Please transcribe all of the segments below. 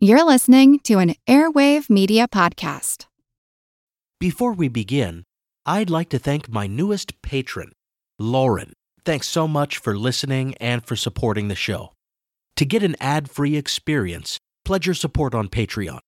You're listening to an Airwave Media Podcast. Before we begin, I'd like to thank my newest patron, Lauren. Thanks so much for listening and for supporting the show. To get an ad free experience, pledge your support on Patreon.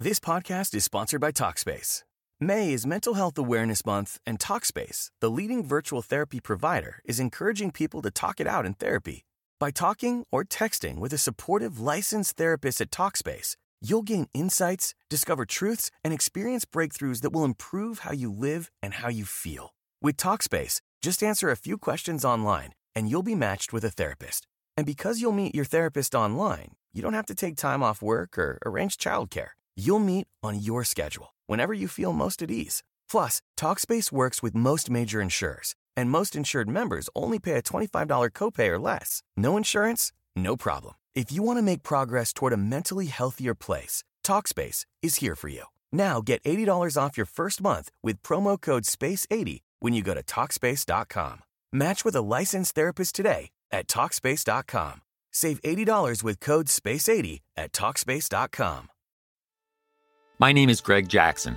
This podcast is sponsored by Talkspace. May is Mental Health Awareness Month, and Talkspace, the leading virtual therapy provider, is encouraging people to talk it out in therapy. By talking or texting with a supportive licensed therapist at Talkspace, you'll gain insights, discover truths, and experience breakthroughs that will improve how you live and how you feel. With Talkspace, just answer a few questions online and you'll be matched with a therapist. And because you'll meet your therapist online, you don't have to take time off work or arrange childcare. You'll meet on your schedule, whenever you feel most at ease. Plus, Talkspace works with most major insurers and most insured members only pay a $25 copay or less. No insurance? No problem. If you want to make progress toward a mentally healthier place, Talkspace is here for you. Now get $80 off your first month with promo code SPACE80 when you go to Talkspace.com. Match with a licensed therapist today at Talkspace.com. Save $80 with code SPACE80 at Talkspace.com. My name is Greg Jackson.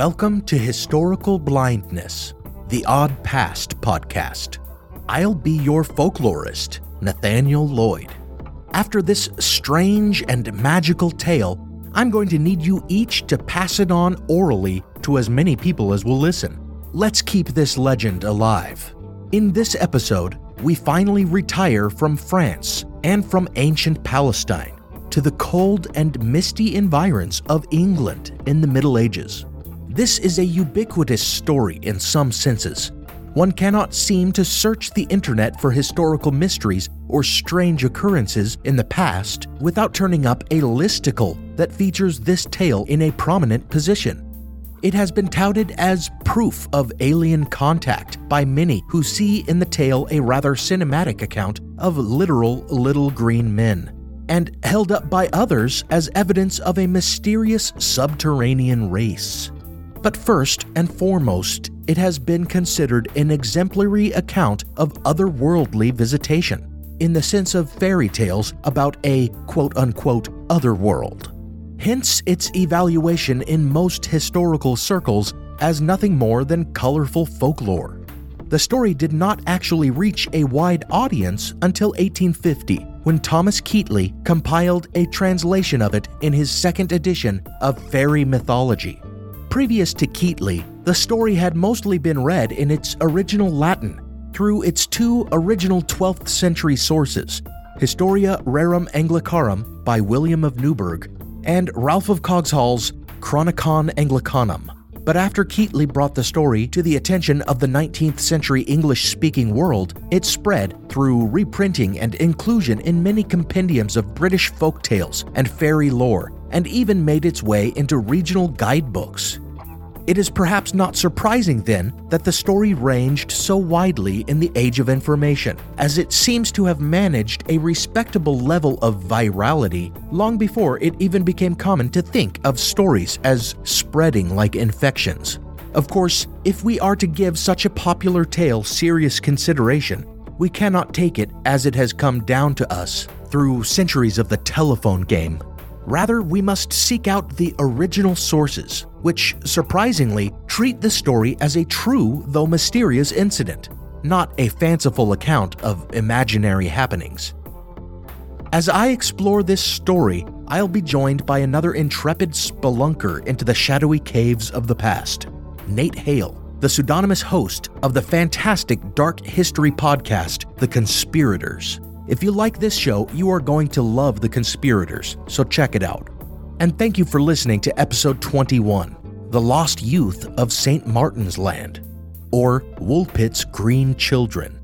Welcome to Historical Blindness, the Odd Past podcast. I'll be your folklorist, Nathaniel Lloyd. After this strange and magical tale, I'm going to need you each to pass it on orally to as many people as will listen. Let's keep this legend alive. In this episode, we finally retire from France and from ancient Palestine to the cold and misty environs of England in the Middle Ages. This is a ubiquitous story in some senses. One cannot seem to search the internet for historical mysteries or strange occurrences in the past without turning up a listicle that features this tale in a prominent position. It has been touted as proof of alien contact by many who see in the tale a rather cinematic account of literal little green men, and held up by others as evidence of a mysterious subterranean race. But first and foremost, it has been considered an exemplary account of otherworldly visitation, in the sense of fairy tales about a quote unquote other world. Hence its evaluation in most historical circles as nothing more than colorful folklore. The story did not actually reach a wide audience until 1850, when Thomas Keightley compiled a translation of it in his second edition of Fairy Mythology. Previous to Keightley, the story had mostly been read in its original Latin through its two original 12th century sources, Historia Rerum Anglicarum by William of Newburgh and Ralph of Coggeshall's Chronicon Anglicanum. But after Keightley brought the story to the attention of the 19th century English speaking world, it spread through reprinting and inclusion in many compendiums of British folk tales and fairy lore, and even made its way into regional guidebooks. It is perhaps not surprising then that the story ranged so widely in the age of information, as it seems to have managed a respectable level of virality long before it even became common to think of stories as spreading like infections. Of course, if we are to give such a popular tale serious consideration, we cannot take it as it has come down to us through centuries of the telephone game. Rather, we must seek out the original sources, which surprisingly treat the story as a true though mysterious incident, not a fanciful account of imaginary happenings. As I explore this story, I'll be joined by another intrepid spelunker into the shadowy caves of the past, Nate Hale, the pseudonymous host of the fantastic dark history podcast, The Conspirators. If you like this show, you are going to love The Conspirators, so check it out. And thank you for listening to episode 21 The Lost Youth of St. Martin's Land, or Woolpit's Green Children.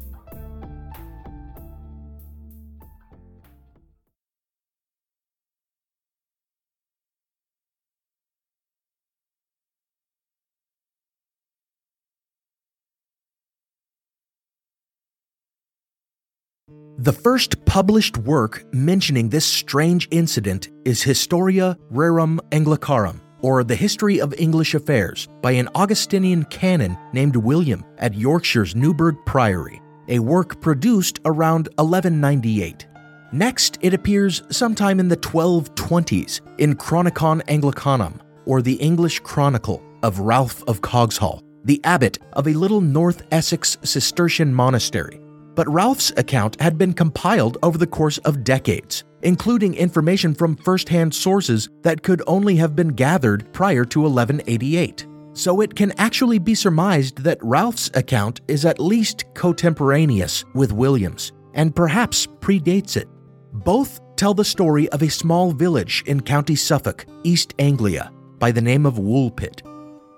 The first published work mentioning this strange incident is Historia Rerum Anglicarum, or The History of English Affairs, by an Augustinian canon named William at Yorkshire's Newburgh Priory, a work produced around 1198. Next, it appears sometime in the 1220s in Chronicon Anglicanum, or the English Chronicle of Ralph of Coggeshall, the abbot of a little North Essex Cistercian monastery but Ralph's account had been compiled over the course of decades, including information from first hand sources that could only have been gathered prior to 1188. So it can actually be surmised that Ralph's account is at least contemporaneous with William's, and perhaps predates it. Both tell the story of a small village in County Suffolk, East Anglia, by the name of Woolpit.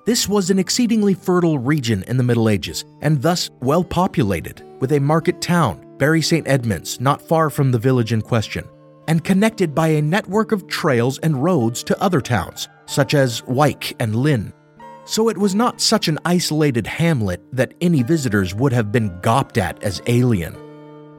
This was an exceedingly fertile region in the Middle Ages, and thus well populated, with a market town, Bury St. Edmunds, not far from the village in question, and connected by a network of trails and roads to other towns, such as Wyke and Lynn. So it was not such an isolated hamlet that any visitors would have been gawped at as alien.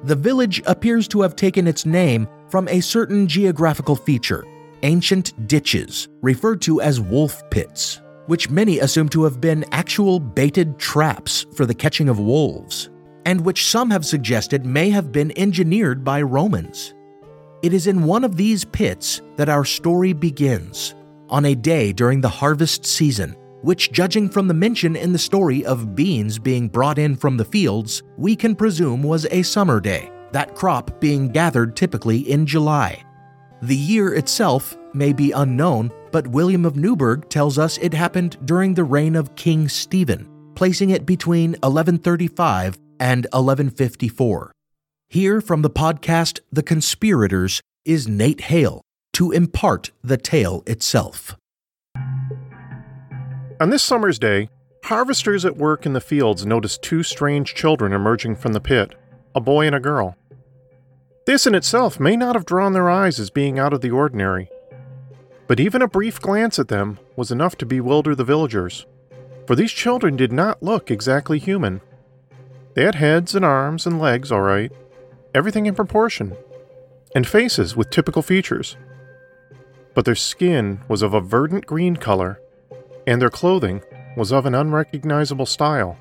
The village appears to have taken its name from a certain geographical feature ancient ditches, referred to as wolf pits which many assume to have been actual baited traps for the catching of wolves, and which some have suggested may have been engineered by Romans. It is in one of these pits that our story begins, on a day during the harvest season, which, judging from the mention in the story of beans being brought in from the fields, we can presume was a summer day, that crop being gathered typically in July. The year itself may be unknown, but William of Newburgh tells us it happened during the reign of King Stephen, placing it between 1135 and 1154. Here from the podcast The Conspirators is Nate Hale to impart the tale itself. On this summer's day, harvesters at work in the fields noticed two strange children emerging from the pit a boy and a girl. This in itself may not have drawn their eyes as being out of the ordinary, but even a brief glance at them was enough to bewilder the villagers, for these children did not look exactly human. They had heads and arms and legs, all right, everything in proportion, and faces with typical features. But their skin was of a verdant green color, and their clothing was of an unrecognizable style,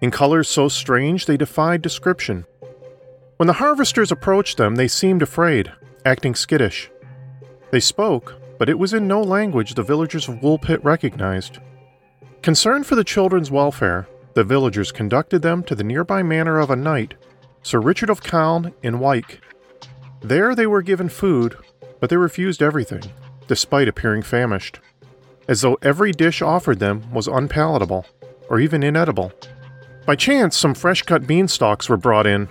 in colors so strange they defied description. When the harvesters approached them, they seemed afraid, acting skittish. They spoke, but it was in no language the villagers of Woolpit recognized. Concerned for the children's welfare, the villagers conducted them to the nearby manor of a knight, Sir Richard of Calne in Wyke. There they were given food, but they refused everything, despite appearing famished, as though every dish offered them was unpalatable, or even inedible. By chance, some fresh cut beanstalks were brought in,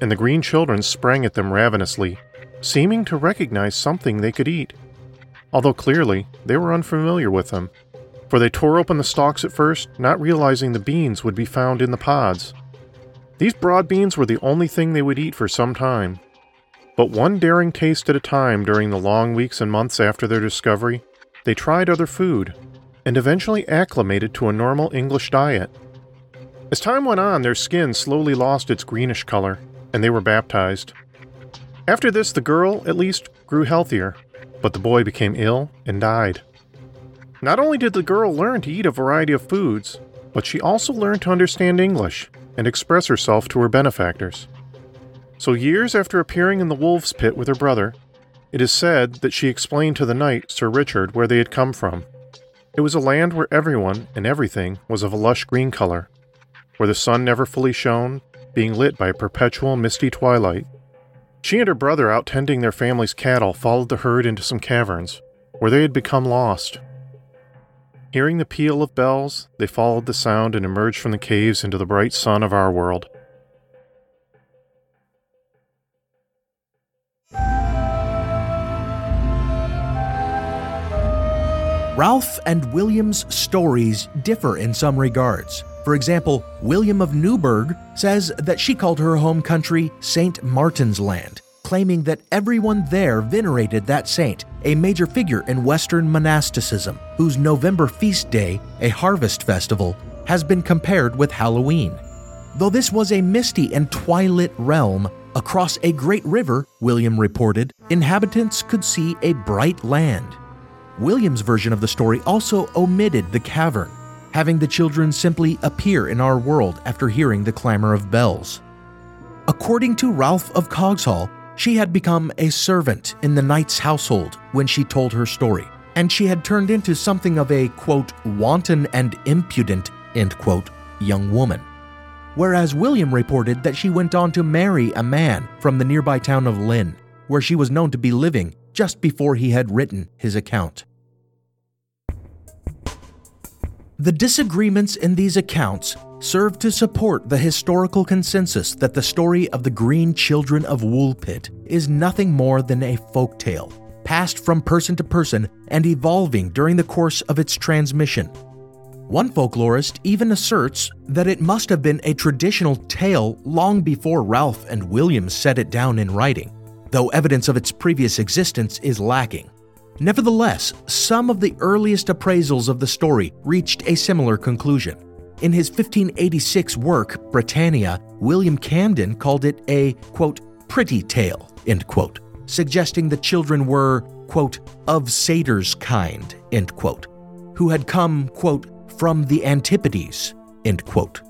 and the green children sprang at them ravenously, seeming to recognize something they could eat although clearly they were unfamiliar with them, for they tore open the stalks at first, not realizing the beans would be found in the pods. These broad beans were the only thing they would eat for some time. But one daring taste at a time during the long weeks and months after their discovery, they tried other food, and eventually acclimated to a normal English diet. As time went on, their skin slowly lost its greenish color, and they were baptized. After this, the girl, at least, grew healthier, but the boy became ill and died. Not only did the girl learn to eat a variety of foods, but she also learned to understand English and express herself to her benefactors. So, years after appearing in the wolf's pit with her brother, it is said that she explained to the knight, Sir Richard, where they had come from. It was a land where everyone and everything was of a lush green color, where the sun never fully shone, being lit by a perpetual misty twilight, she and her brother, out tending their family's cattle, followed the herd into some caverns, where they had become lost. Hearing the peal of bells, they followed the sound and emerged from the caves into the bright sun of our world. Ralph and William's stories differ in some regards. For example, William of Newburgh says that she called her home country St. Martin's Land, claiming that everyone there venerated that saint, a major figure in Western monasticism, whose November feast day, a harvest festival, has been compared with Halloween. Though this was a misty and twilit realm, across a great river, William reported, inhabitants could see a bright land. William's version of the story also omitted the cavern, having the children simply appear in our world after hearing the clamor of bells. According to Ralph of Coggeshall, she had become a servant in the knight's household when she told her story, and she had turned into something of a, quote, wanton and impudent, end quote, young woman. Whereas William reported that she went on to marry a man from the nearby town of Lynn, where she was known to be living just before he had written his account. The disagreements in these accounts serve to support the historical consensus that the story of the Green Children of Woolpit is nothing more than a folk tale, passed from person to person and evolving during the course of its transmission. One folklorist even asserts that it must have been a traditional tale long before Ralph and William set it down in writing though evidence of its previous existence is lacking. Nevertheless, some of the earliest appraisals of the story reached a similar conclusion. In his 1586 work, Britannia, William Camden called it a, quote, pretty tale, end quote, suggesting the children were, quote, of satyrs kind, end quote, who had come, quote, from the Antipodes, end quote.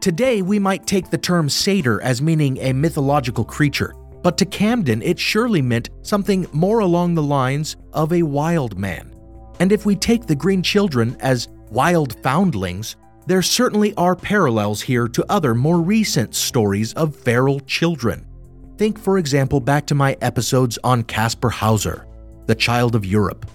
Today, we might take the term satyr as meaning a mythological creature, but to Camden, it surely meant something more along the lines of a wild man. And if we take the Green Children as wild foundlings, there certainly are parallels here to other more recent stories of feral children. Think, for example, back to my episodes on Caspar Hauser, the child of Europe.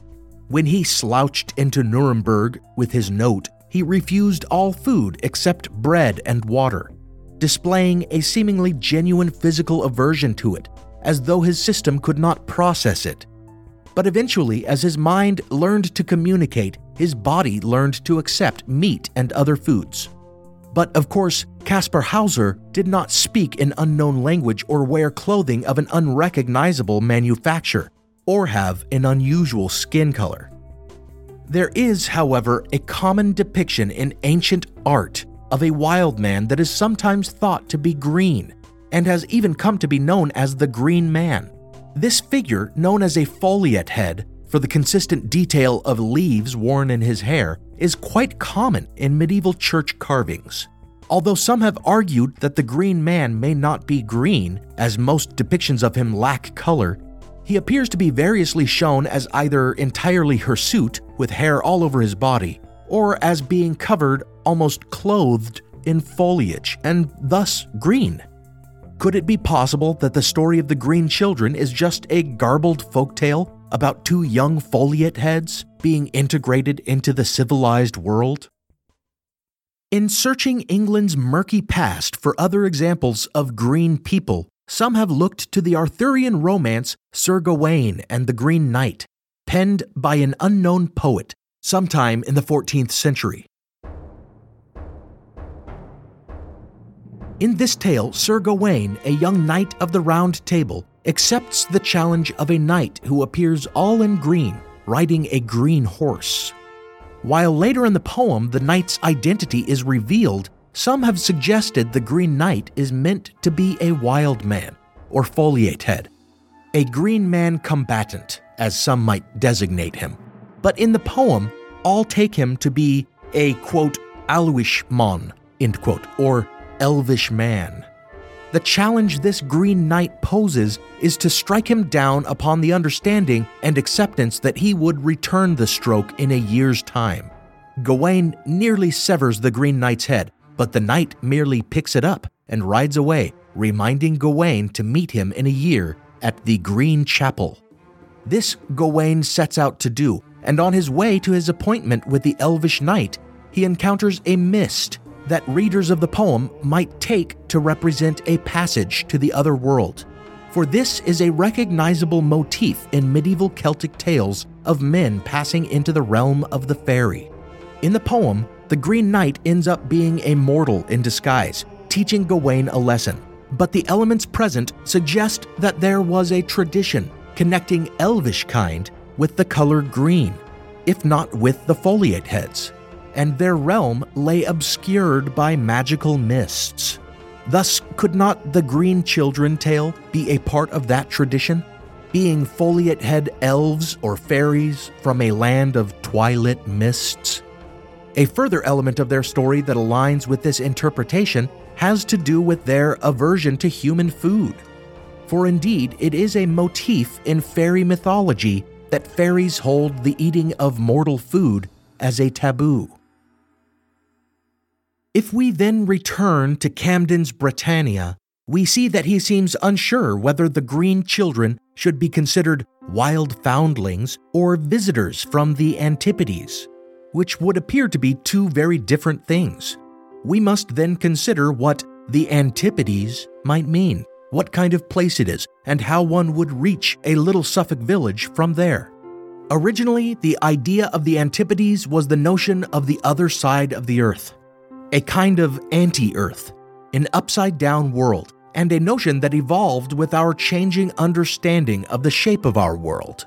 When he slouched into Nuremberg with his note, he refused all food except bread and water displaying a seemingly genuine physical aversion to it, as though his system could not process it. But eventually, as his mind learned to communicate, his body learned to accept meat and other foods. But of course, Caspar Hauser did not speak an unknown language or wear clothing of an unrecognizable manufacture, or have an unusual skin color. There is, however, a common depiction in ancient art of a wild man that is sometimes thought to be green, and has even come to be known as the Green Man. This figure, known as a foliate head for the consistent detail of leaves worn in his hair, is quite common in medieval church carvings. Although some have argued that the Green Man may not be green, as most depictions of him lack color, he appears to be variously shown as either entirely hirsute, with hair all over his body, or as being covered almost clothed in foliage and thus green. Could it be possible that the story of the Green Children is just a garbled folktale about two young foliate heads being integrated into the civilized world? In searching England's murky past for other examples of green people, some have looked to the Arthurian romance Sir Gawain and the Green Knight, penned by an unknown poet sometime in the 14th century. In this tale, Sir Gawain, a young knight of the Round Table, accepts the challenge of a knight who appears all in green, riding a green horse. While later in the poem the knight's identity is revealed, some have suggested the Green Knight is meant to be a wild man, or foliate head, a green man combatant, as some might designate him. But in the poem, all take him to be a quote, Alwish mon, end quote, or elvish man. The challenge this Green Knight poses is to strike him down upon the understanding and acceptance that he would return the stroke in a year's time. Gawain nearly severs the Green Knight's head, but the knight merely picks it up and rides away, reminding Gawain to meet him in a year at the Green Chapel. This Gawain sets out to do, and on his way to his appointment with the Elvish Knight, he encounters a mist that readers of the poem might take to represent a passage to the other world. for this is a recognizable motif in medieval Celtic tales of men passing into the realm of the fairy. In the poem, the Green Knight ends up being a mortal in disguise, teaching Gawain a lesson. But the elements present suggest that there was a tradition connecting elvish kind with the color green, if not with the foliate heads, and their realm lay obscured by magical mists. Thus, could not the Green Children tale be a part of that tradition, being foliate head elves or fairies from a land of twilit mists? A further element of their story that aligns with this interpretation has to do with their aversion to human food. For indeed, it is a motif in fairy mythology that fairies hold the eating of mortal food as a taboo. If we then return to Camden's Britannia, we see that he seems unsure whether the green children should be considered wild foundlings or visitors from the Antipodes, which would appear to be two very different things. We must then consider what the Antipodes might mean, what kind of place it is, and how one would reach a little Suffolk village from there. Originally, the idea of the Antipodes was the notion of the other side of the earth a kind of anti Earth, an upside down world, and a notion that evolved with our changing understanding of the shape of our world.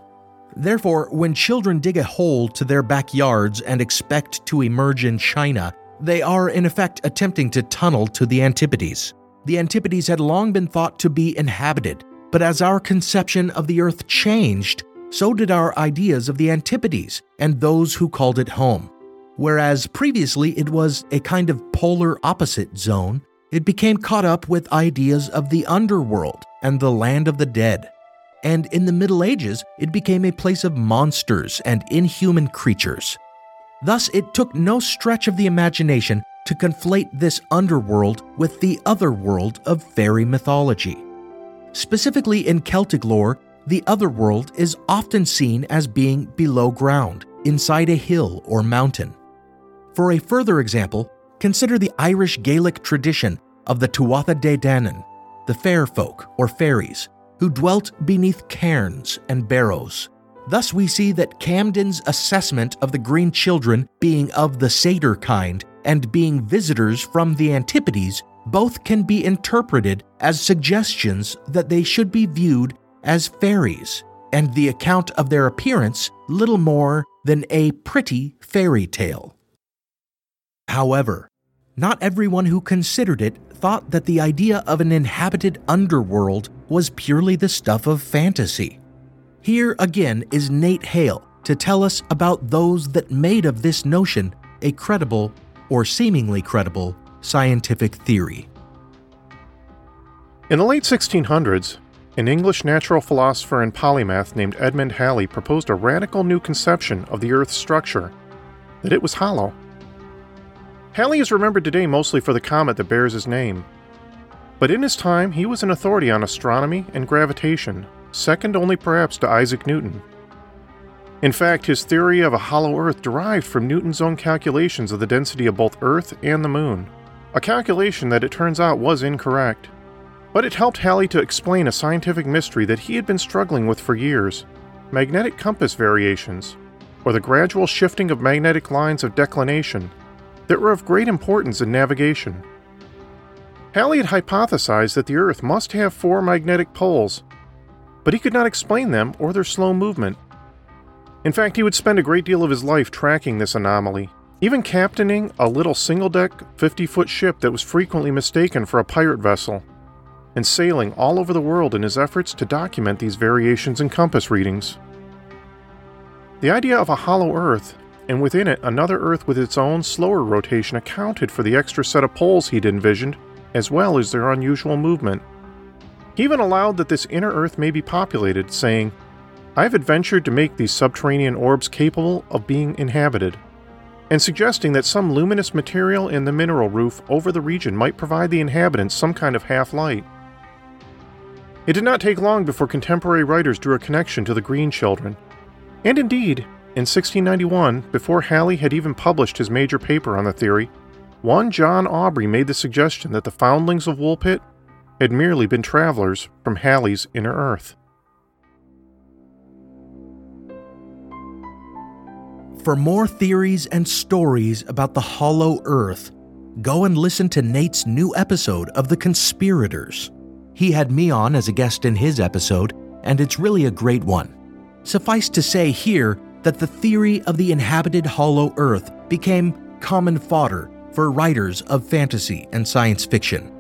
Therefore, when children dig a hole to their backyards and expect to emerge in China, they are in effect attempting to tunnel to the Antipodes. The Antipodes had long been thought to be inhabited, but as our conception of the Earth changed, so did our ideas of the Antipodes and those who called it home. Whereas previously it was a kind of polar opposite zone, it became caught up with ideas of the underworld and the land of the dead. And in the Middle Ages, it became a place of monsters and inhuman creatures. Thus, it took no stretch of the imagination to conflate this underworld with the other world of fairy mythology. Specifically in Celtic lore, the otherworld is often seen as being below ground, inside a hill or mountain. For a further example, consider the Irish Gaelic tradition of the Tuatha De Danann, the fair folk or fairies, who dwelt beneath cairns and barrows. Thus, we see that Camden's assessment of the Green Children being of the satyr kind and being visitors from the Antipodes both can be interpreted as suggestions that they should be viewed as fairies, and the account of their appearance little more than a pretty fairy tale. However, not everyone who considered it thought that the idea of an inhabited underworld was purely the stuff of fantasy. Here again is Nate Hale to tell us about those that made of this notion a credible, or seemingly credible, scientific theory. In the late 1600s, an English natural philosopher and polymath named Edmund Halley proposed a radical new conception of the Earth's structure that it was hollow. Halley is remembered today mostly for the comet that bears his name. But in his time, he was an authority on astronomy and gravitation, second only perhaps to Isaac Newton. In fact, his theory of a hollow Earth derived from Newton's own calculations of the density of both Earth and the Moon, a calculation that it turns out was incorrect. But it helped Halley to explain a scientific mystery that he had been struggling with for years magnetic compass variations, or the gradual shifting of magnetic lines of declination that were of great importance in navigation. Halley had hypothesized that the Earth must have four magnetic poles, but he could not explain them or their slow movement. In fact, he would spend a great deal of his life tracking this anomaly, even captaining a little single deck, 50 foot ship that was frequently mistaken for a pirate vessel, and sailing all over the world in his efforts to document these variations in compass readings. The idea of a hollow Earth and within it, another Earth with its own slower rotation accounted for the extra set of poles he'd envisioned, as well as their unusual movement. He even allowed that this inner Earth may be populated, saying, I have adventured to make these subterranean orbs capable of being inhabited, and suggesting that some luminous material in the mineral roof over the region might provide the inhabitants some kind of half light. It did not take long before contemporary writers drew a connection to the Green Children, and indeed, in 1691, before Halley had even published his major paper on the theory, one John Aubrey made the suggestion that the foundlings of Woolpit had merely been travelers from Halley's inner Earth. For more theories and stories about the Hollow Earth, go and listen to Nate's new episode of The Conspirators. He had me on as a guest in his episode, and it's really a great one. Suffice to say here that the theory of the inhabited Hollow Earth became common fodder for writers of fantasy and science fiction.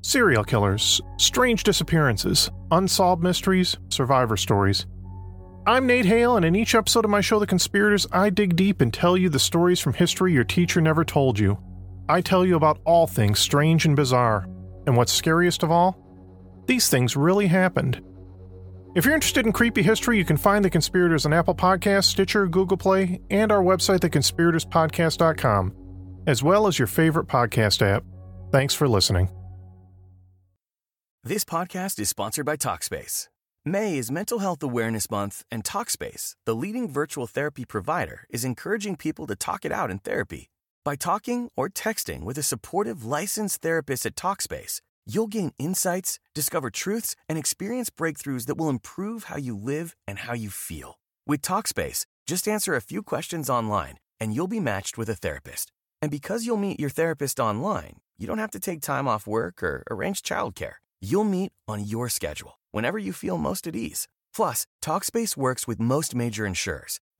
Serial killers, strange disappearances, unsolved mysteries, survivor stories. I'm Nate Hale, and in each episode of my show, The Conspirators, I dig deep and tell you the stories from history your teacher never told you. I tell you about all things strange and bizarre. And what's scariest of all? These things really happened. If you're interested in creepy history, you can find The Conspirators on Apple Podcasts, Stitcher, Google Play, and our website, theconspiratorspodcast.com, as well as your favorite podcast app. Thanks for listening. This podcast is sponsored by Talkspace. May is Mental Health Awareness Month, and Talkspace, the leading virtual therapy provider, is encouraging people to talk it out in therapy. By talking or texting with a supportive licensed therapist at Talkspace, you'll gain insights, discover truths, and experience breakthroughs that will improve how you live and how you feel. With Talkspace, just answer a few questions online, and you'll be matched with a therapist. And because you'll meet your therapist online, you don't have to take time off work or arrange childcare. You'll meet on your schedule, whenever you feel most at ease. Plus, Talkspace works with most major insurers,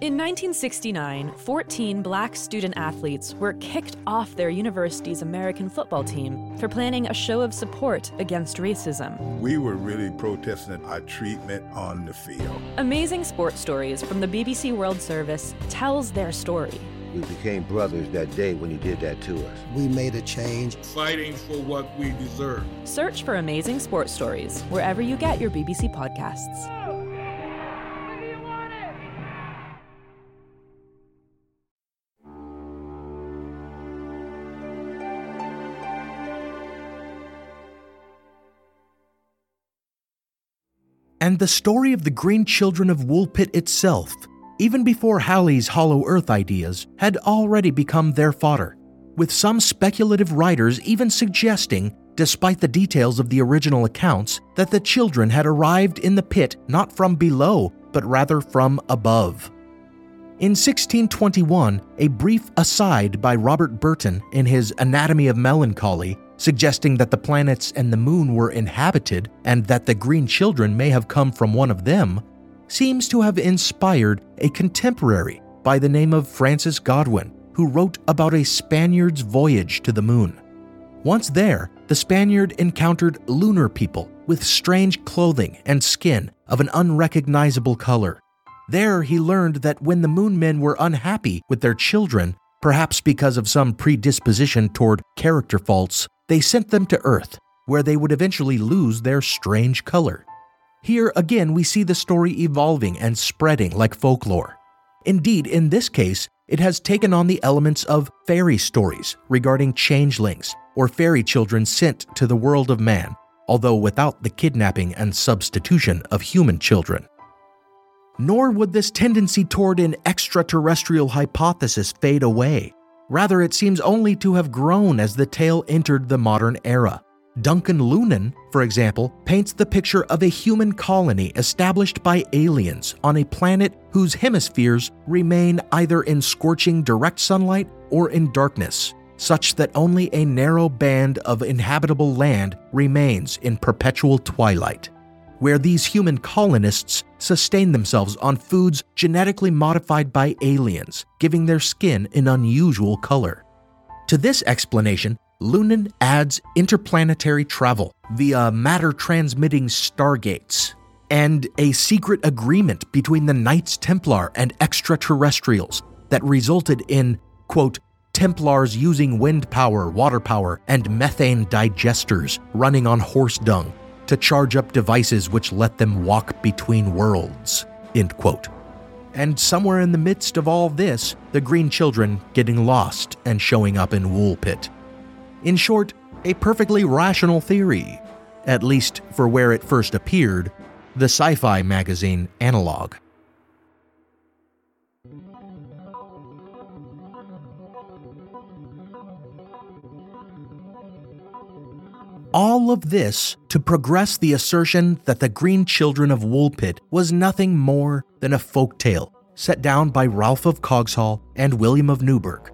In 1969, 14 black student athletes were kicked off their university's American football team for planning a show of support against racism. We were really protesting our treatment on the field. Amazing Sports Stories from the BBC World Service tells their story. We became brothers that day when you did that to us. We made a change. Fighting for what we deserve. Search for Amazing Sports Stories wherever you get your BBC podcasts. And the story of the Green Children of Woolpit itself, even before Halley's Hollow Earth ideas, had already become their fodder, with some speculative writers even suggesting, despite the details of the original accounts, that the children had arrived in the pit not from below, but rather from above. In 1621, a brief aside by Robert Burton in his Anatomy of Melancholy suggesting that the planets and the moon were inhabited and that the green children may have come from one of them, seems to have inspired a contemporary by the name of Francis Godwin, who wrote about a Spaniard's voyage to the moon. Once there, the Spaniard encountered lunar people with strange clothing and skin of an unrecognizable color. There, he learned that when the moon men were unhappy with their children, perhaps because of some predisposition toward character faults, they sent them to Earth, where they would eventually lose their strange color. Here again, we see the story evolving and spreading like folklore. Indeed, in this case, it has taken on the elements of fairy stories regarding changelings or fairy children sent to the world of man, although without the kidnapping and substitution of human children. Nor would this tendency toward an extraterrestrial hypothesis fade away. Rather, it seems only to have grown as the tale entered the modern era. Duncan Lunan, for example, paints the picture of a human colony established by aliens on a planet whose hemispheres remain either in scorching direct sunlight or in darkness, such that only a narrow band of inhabitable land remains in perpetual twilight where these human colonists sustain themselves on foods genetically modified by aliens, giving their skin an unusual color. To this explanation, Lunan adds interplanetary travel via matter transmitting stargates and a secret agreement between the Knights Templar and extraterrestrials, that resulted in, quote, Templars using wind power, water power, and methane digesters running on horse dung to charge up devices which let them walk between worlds, end quote. And somewhere in the midst of all this, the Green Children getting lost and showing up in Woolpit. In short, a perfectly rational theory, at least for where it first appeared, the sci fi magazine Analog. All of this to progress the assertion that the Green Children of Woolpit was nothing more than a folk tale set down by Ralph of Coggeshall and William of Newburgh.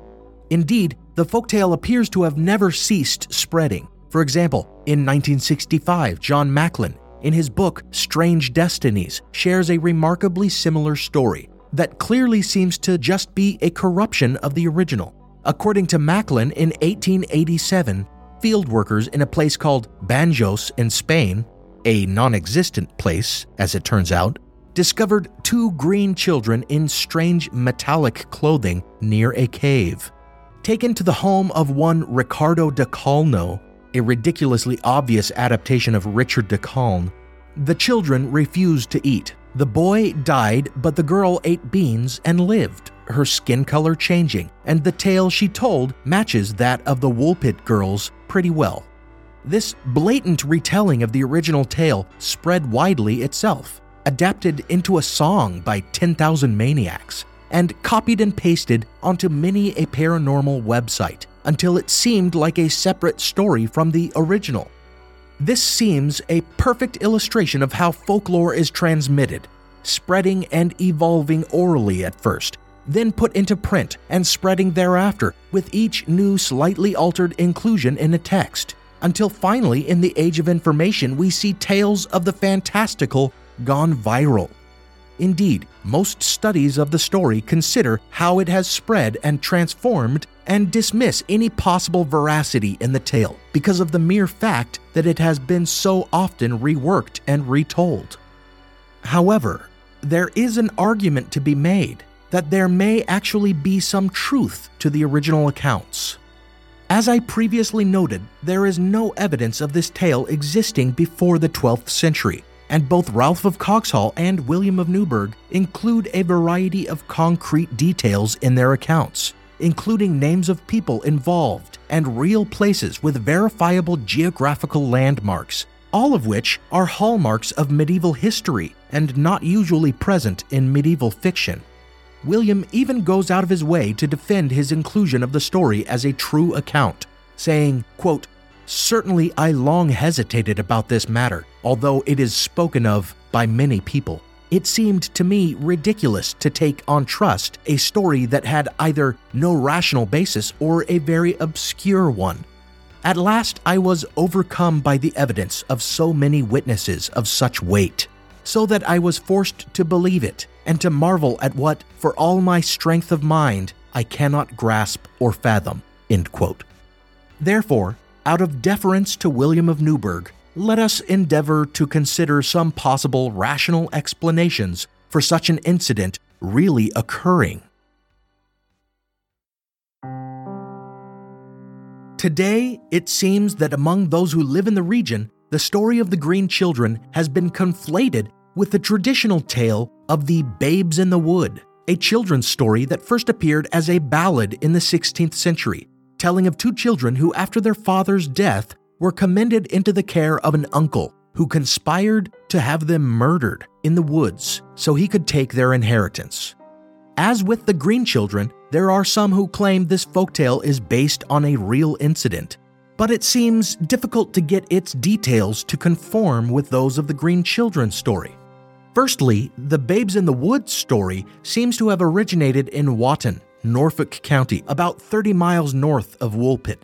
Indeed, the folktale appears to have never ceased spreading. For example, in 1965, John Macklin, in his book Strange Destinies, shares a remarkably similar story that clearly seems to just be a corruption of the original. According to Macklin, in 1887, field workers in a place called Banjos in Spain, a non existent place, as it turns out, discovered two green children in strange metallic clothing near a cave. Taken to the home of one Ricardo de Calno, a ridiculously obvious adaptation of Richard de Calne, the children refused to eat. The boy died, but the girl ate beans and lived her skin color changing, and the tale she told matches that of the Woolpit girls pretty well. This blatant retelling of the original tale spread widely itself, adapted into a song by 10,000 Maniacs, and copied and pasted onto many a paranormal website until it seemed like a separate story from the original. This seems a perfect illustration of how folklore is transmitted, spreading and evolving orally at first, then put into print and spreading thereafter with each new slightly altered inclusion in a text, until finally, in the age of information, we see tales of the fantastical gone viral. Indeed, most studies of the story consider how it has spread and transformed and dismiss any possible veracity in the tale because of the mere fact that it has been so often reworked and retold. However, there is an argument to be made that there may actually be some truth to the original accounts. As I previously noted, there is no evidence of this tale existing before the 12th century, and both Ralph of Coggeshall and William of Newburgh include a variety of concrete details in their accounts, including names of people involved and real places with verifiable geographical landmarks, all of which are hallmarks of medieval history and not usually present in medieval fiction. William even goes out of his way to defend his inclusion of the story as a true account, saying, quote, Certainly I long hesitated about this matter, although it is spoken of by many people. It seemed to me ridiculous to take on trust a story that had either no rational basis or a very obscure one. At last I was overcome by the evidence of so many witnesses of such weight, so that I was forced to believe it and to marvel at what, for all my strength of mind, I cannot grasp or fathom. Therefore, out of deference to William of Newburgh, let us endeavor to consider some possible rational explanations for such an incident really occurring. Today, it seems that among those who live in the region, the story of the Green Children has been conflated with the traditional tale of the Babes in the Wood, a children's story that first appeared as a ballad in the 16th century, telling of two children who, after their father's death, were commended into the care of an uncle who conspired to have them murdered in the woods so he could take their inheritance. As with the Green Children, there are some who claim this folktale is based on a real incident, but it seems difficult to get its details to conform with those of the Green Children story. Firstly, the Babes in the Woods story seems to have originated in Watton, Norfolk County, about 30 miles north of Woolpit.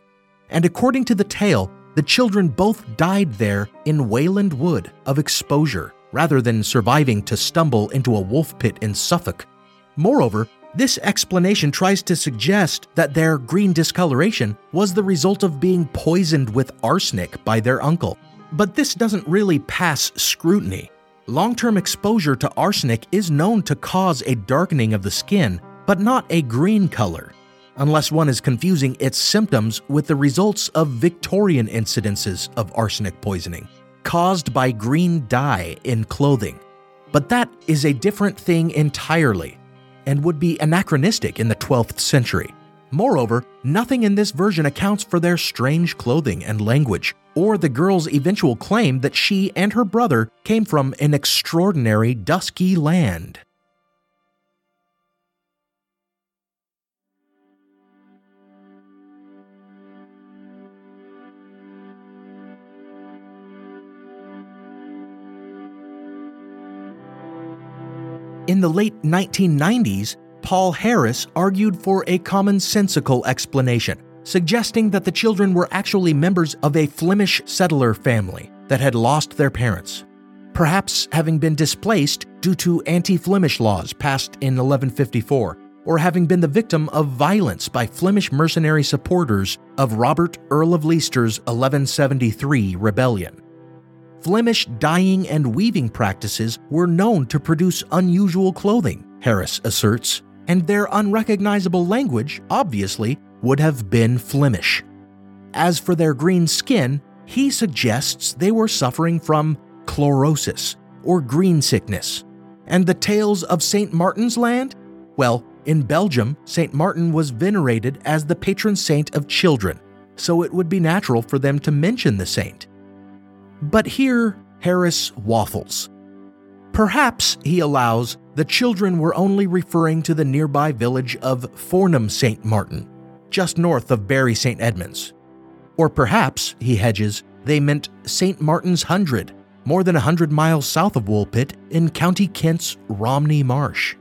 And according to the tale, the children both died there in Wayland Wood of exposure, rather than surviving to stumble into a wolf pit in Suffolk. Moreover, this explanation tries to suggest that their green discoloration was the result of being poisoned with arsenic by their uncle. But this doesn't really pass scrutiny. Long term exposure to arsenic is known to cause a darkening of the skin, but not a green color, unless one is confusing its symptoms with the results of Victorian incidences of arsenic poisoning, caused by green dye in clothing. But that is a different thing entirely, and would be anachronistic in the 12th century. Moreover, nothing in this version accounts for their strange clothing and language, or the girl's eventual claim that she and her brother came from an extraordinary dusky land. In the late 1990s, Paul Harris argued for a commonsensical explanation, suggesting that the children were actually members of a Flemish settler family that had lost their parents, perhaps having been displaced due to anti Flemish laws passed in 1154, or having been the victim of violence by Flemish mercenary supporters of Robert, Earl of Leicester's 1173 rebellion. Flemish dyeing and weaving practices were known to produce unusual clothing, Harris asserts, and their unrecognizable language, obviously, would have been Flemish. As for their green skin, he suggests they were suffering from chlorosis, or green sickness. And the tales of St. Martin's Land? Well, in Belgium, St. Martin was venerated as the patron saint of children, so it would be natural for them to mention the saint. But here, Harris waffles. Perhaps, he allows, the children were only referring to the nearby village of Fornham St. Martin, just north of Bury St. Edmunds. Or perhaps, he hedges, they meant St. Martin's Hundred, more than a hundred miles south of Woolpit in County Kent's Romney Marsh.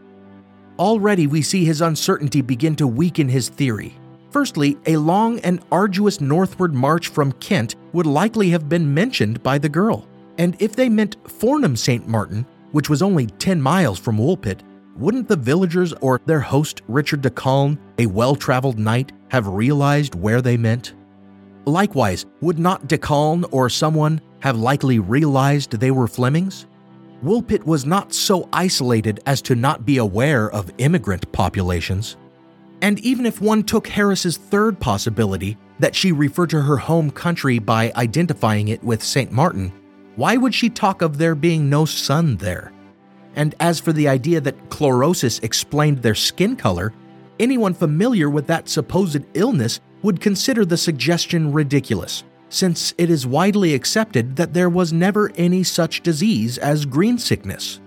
Already we see his uncertainty begin to weaken his theory. Firstly, a long and arduous northward march from Kent would likely have been mentioned by the girl. And if they meant Fornham St. Martin, which was only 10 miles from Woolpit, wouldn't the villagers or their host Richard de Calne, a well traveled knight, have realized where they meant? Likewise, would not de Calne or someone have likely realized they were Flemings? Woolpit was not so isolated as to not be aware of immigrant populations. And even if one took Harris's third possibility, that she referred to her home country by identifying it with St. Martin, why would she talk of there being no sun there? And as for the idea that chlorosis explained their skin color, anyone familiar with that supposed illness would consider the suggestion ridiculous, since it is widely accepted that there was never any such disease as green sickness.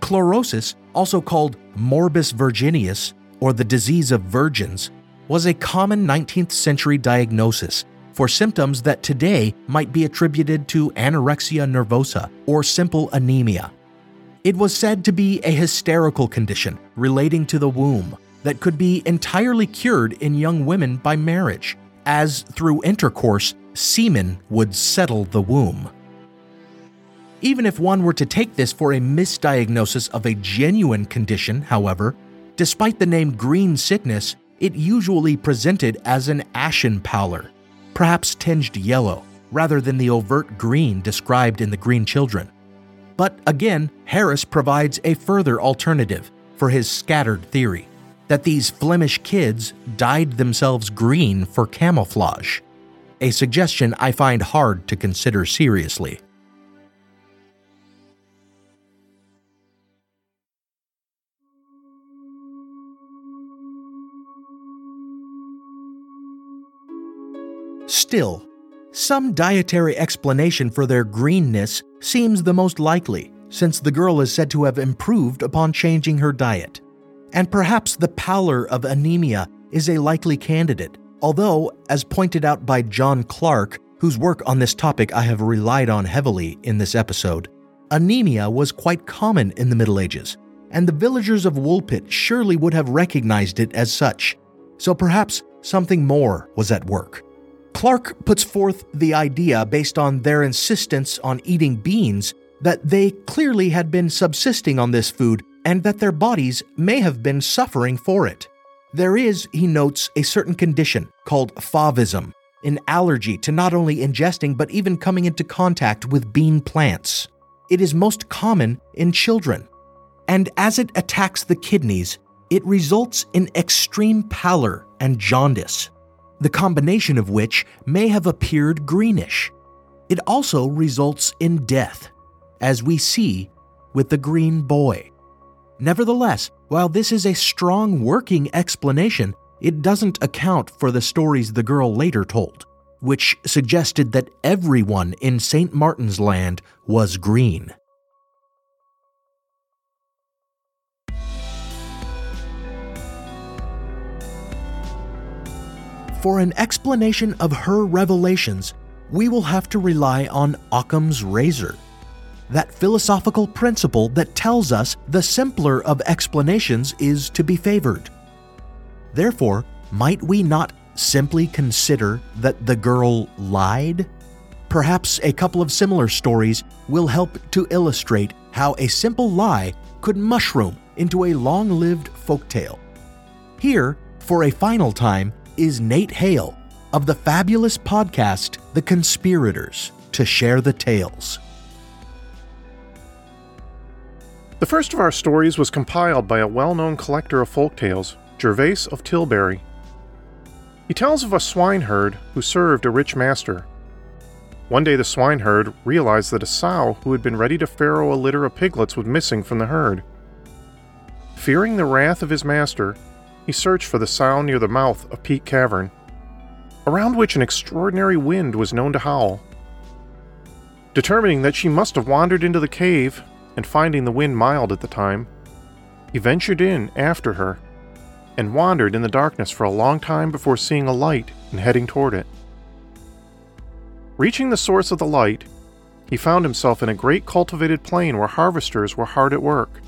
Chlorosis, also called morbus virgineus, or the disease of virgins, was a common 19th century diagnosis for symptoms that today might be attributed to anorexia nervosa or simple anemia. It was said to be a hysterical condition relating to the womb that could be entirely cured in young women by marriage, as through intercourse, semen would settle the womb. Even if one were to take this for a misdiagnosis of a genuine condition, however, despite the name green sickness, it usually presented as an ashen pallor, perhaps tinged yellow, rather than the overt green described in the Green Children. But again, Harris provides a further alternative for his scattered theory that these Flemish kids dyed themselves green for camouflage, a suggestion I find hard to consider seriously. Still, some dietary explanation for their greenness seems the most likely, since the girl is said to have improved upon changing her diet. And perhaps the pallor of anemia is a likely candidate, although, as pointed out by John Clark, whose work on this topic I have relied on heavily in this episode, anemia was quite common in the Middle Ages, and the villagers of Woolpit surely would have recognized it as such. So perhaps something more was at work. Clark puts forth the idea based on their insistence on eating beans that they clearly had been subsisting on this food and that their bodies may have been suffering for it. There is, he notes, a certain condition called favism, an allergy to not only ingesting but even coming into contact with bean plants. It is most common in children. And as it attacks the kidneys, it results in extreme pallor and jaundice, the combination of which may have appeared greenish. It also results in death, as we see with the green boy. Nevertheless, while this is a strong working explanation, it doesn't account for the stories the girl later told, which suggested that everyone in St. Martin's Land was green. For an explanation of her revelations, we will have to rely on Occam's razor, that philosophical principle that tells us the simpler of explanations is to be favored. Therefore, might we not simply consider that the girl lied? Perhaps a couple of similar stories will help to illustrate how a simple lie could mushroom into a long lived folktale. Here, for a final time, is Nate Hale of the fabulous podcast The Conspirators to share the tales. The first of our stories was compiled by a well known collector of folk tales, Gervase of Tilbury. He tells of a swineherd who served a rich master. One day, the swineherd realized that a sow who had been ready to farrow a litter of piglets was missing from the herd. Fearing the wrath of his master, he searched for the sow near the mouth of Peak Cavern, around which an extraordinary wind was known to howl. Determining that she must have wandered into the cave, and finding the wind mild at the time, he ventured in after her and wandered in the darkness for a long time before seeing a light and heading toward it. Reaching the source of the light, he found himself in a great cultivated plain where harvesters were hard at work.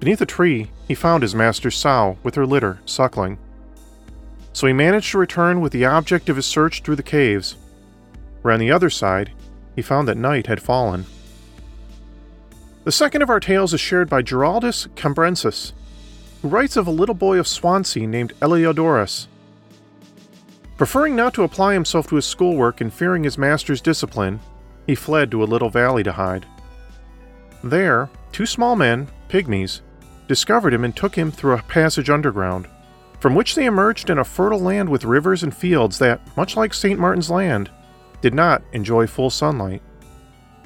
Beneath a tree, he found his master's sow with her litter, suckling. So he managed to return with the object of his search through the caves, where on the other side, he found that night had fallen. The second of our tales is shared by Giraldus Cambrensis, who writes of a little boy of Swansea named Eliodorus. Preferring not to apply himself to his schoolwork and fearing his master's discipline, he fled to a little valley to hide. There, two small men, pygmies, discovered him and took him through a passage underground, from which they emerged in a fertile land with rivers and fields that, much like St. Martin's Land, did not enjoy full sunlight.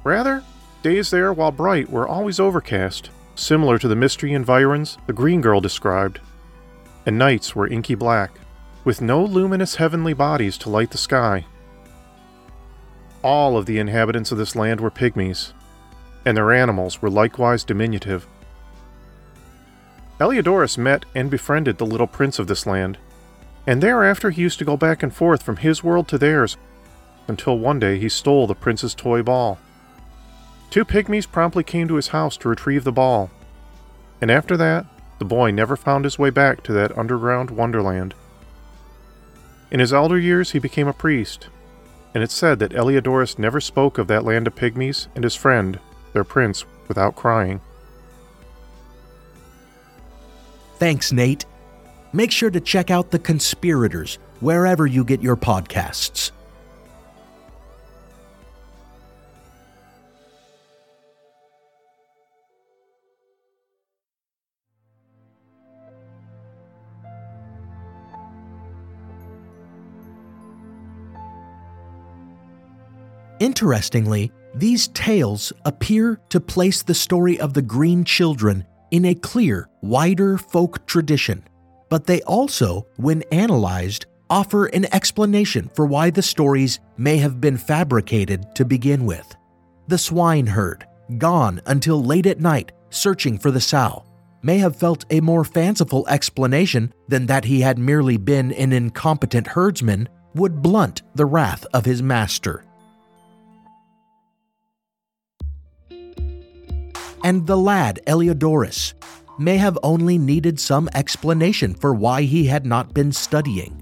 Rather, days there, while bright, were always overcast, similar to the mystery environs the Green Girl described, and nights were inky black, with no luminous heavenly bodies to light the sky. All of the inhabitants of this land were pygmies, and their animals were likewise diminutive. Eliodorus met and befriended the little prince of this land, and thereafter he used to go back and forth from his world to theirs until one day he stole the prince's toy ball. Two pygmies promptly came to his house to retrieve the ball, and after that, the boy never found his way back to that underground wonderland. In his elder years, he became a priest, and it's said that Eliodorus never spoke of that land of pygmies and his friend, their prince, without crying. Thanks, Nate. Make sure to check out The Conspirators wherever you get your podcasts. Interestingly, these tales appear to place the story of the Green Children in a clear, wider folk tradition, but they also, when analyzed, offer an explanation for why the stories may have been fabricated to begin with. The swineherd, gone until late at night searching for the sow, may have felt a more fanciful explanation than that he had merely been an incompetent herdsman would blunt the wrath of his master. And the lad Eliodorus may have only needed some explanation for why he had not been studying.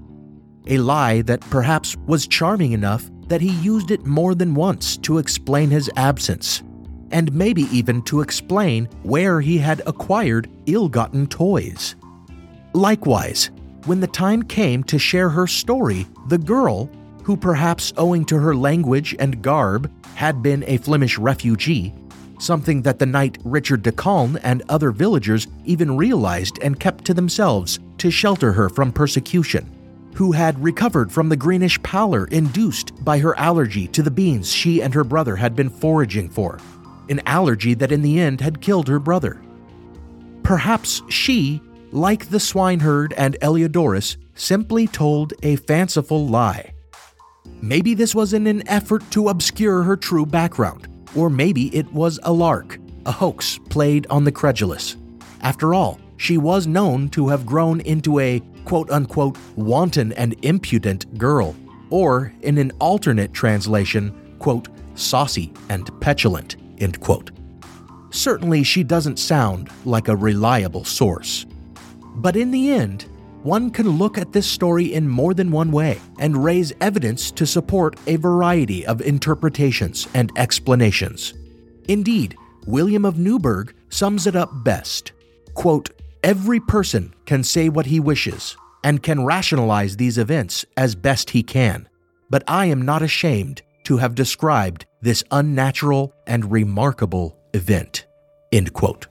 A lie that perhaps was charming enough that he used it more than once to explain his absence, and maybe even to explain where he had acquired ill gotten toys. Likewise, when the time came to share her story, the girl, who perhaps owing to her language and garb had been a Flemish refugee, something that the knight Richard de Calne and other villagers even realized and kept to themselves to shelter her from persecution, who had recovered from the greenish pallor induced by her allergy to the beans she and her brother had been foraging for, an allergy that in the end had killed her brother. Perhaps she, like the swineherd and Eliodorus, simply told a fanciful lie. Maybe this was in an effort to obscure her true background, or maybe it was a lark, a hoax played on the credulous. After all, she was known to have grown into a quote unquote wanton and impudent girl, or in an alternate translation, quote, saucy and petulant, end quote. Certainly, she doesn't sound like a reliable source. But in the end, one can look at this story in more than one way and raise evidence to support a variety of interpretations and explanations. Indeed, William of Newburgh sums it up best. Quote, Every person can say what he wishes and can rationalize these events as best he can, but I am not ashamed to have described this unnatural and remarkable event. End quote.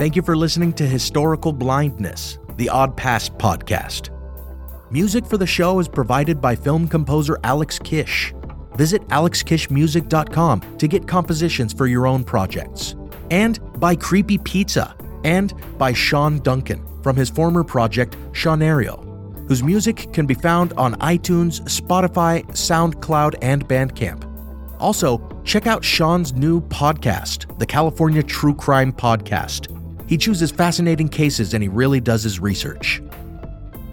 Thank you for listening to Historical Blindness, the Odd Past podcast. Music for the show is provided by film composer Alex Kish. Visit alexkishmusic.com to get compositions for your own projects. And by Creepy Pizza, and by Sean Duncan from his former project Seanario, whose music can be found on iTunes, Spotify, SoundCloud, and Bandcamp. Also, check out Sean's new podcast, the California True Crime Podcast he chooses fascinating cases and he really does his research.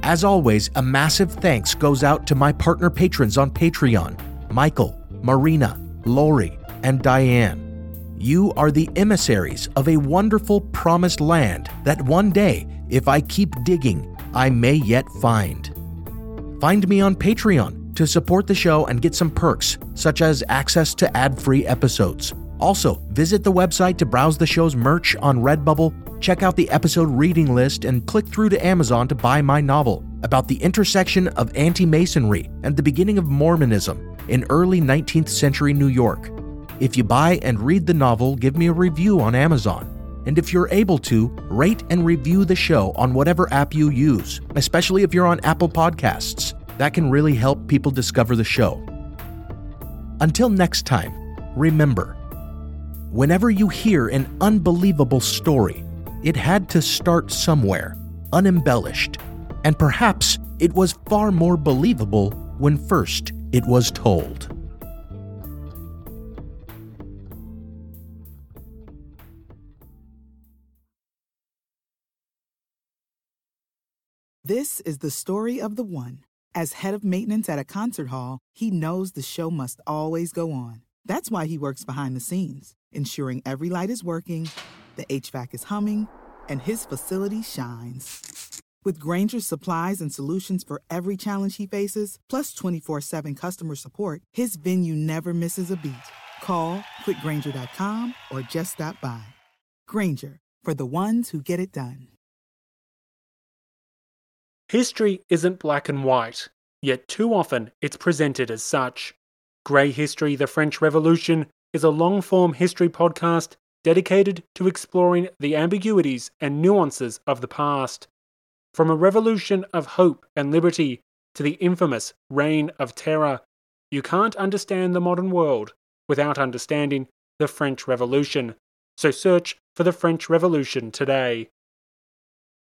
As always, a massive thanks goes out to my partner patrons on Patreon Michael, Marina, Lori, and Diane. You are the emissaries of a wonderful promised land that one day, if I keep digging, I may yet find. Find me on Patreon to support the show and get some perks, such as access to ad free episodes. Also, visit the website to browse the show's merch on Redbubble check out the episode reading list and click through to Amazon to buy my novel about the intersection of anti Masonry and the beginning of Mormonism in early 19th century New York. If you buy and read the novel, give me a review on Amazon. And if you're able to, rate and review the show on whatever app you use, especially if you're on Apple Podcasts. That can really help people discover the show. Until next time, remember whenever you hear an unbelievable story, it had to start somewhere, unembellished, and perhaps it was far more believable when first it was told. This is the story of the one. As head of maintenance at a concert hall, he knows the show must always go on. That's why he works behind the scenes, ensuring every light is working the HVAC is humming, and his facility shines. With Grainger's supplies and solutions for every challenge he faces, plus 24 7 customer support, his venue never misses a beat. Call quickgranger.com or just stop by. Grainger, for the ones who get it done. History isn't black and white, yet too often it's presented as such. Grey History The French Revolution is a long form history podcast dedicated to exploring the ambiguities and nuances of the past. From a revolution of hope and liberty to the infamous Reign of Terror, you can't understand the modern world without understanding the French Revolution. So search for the French Revolution today.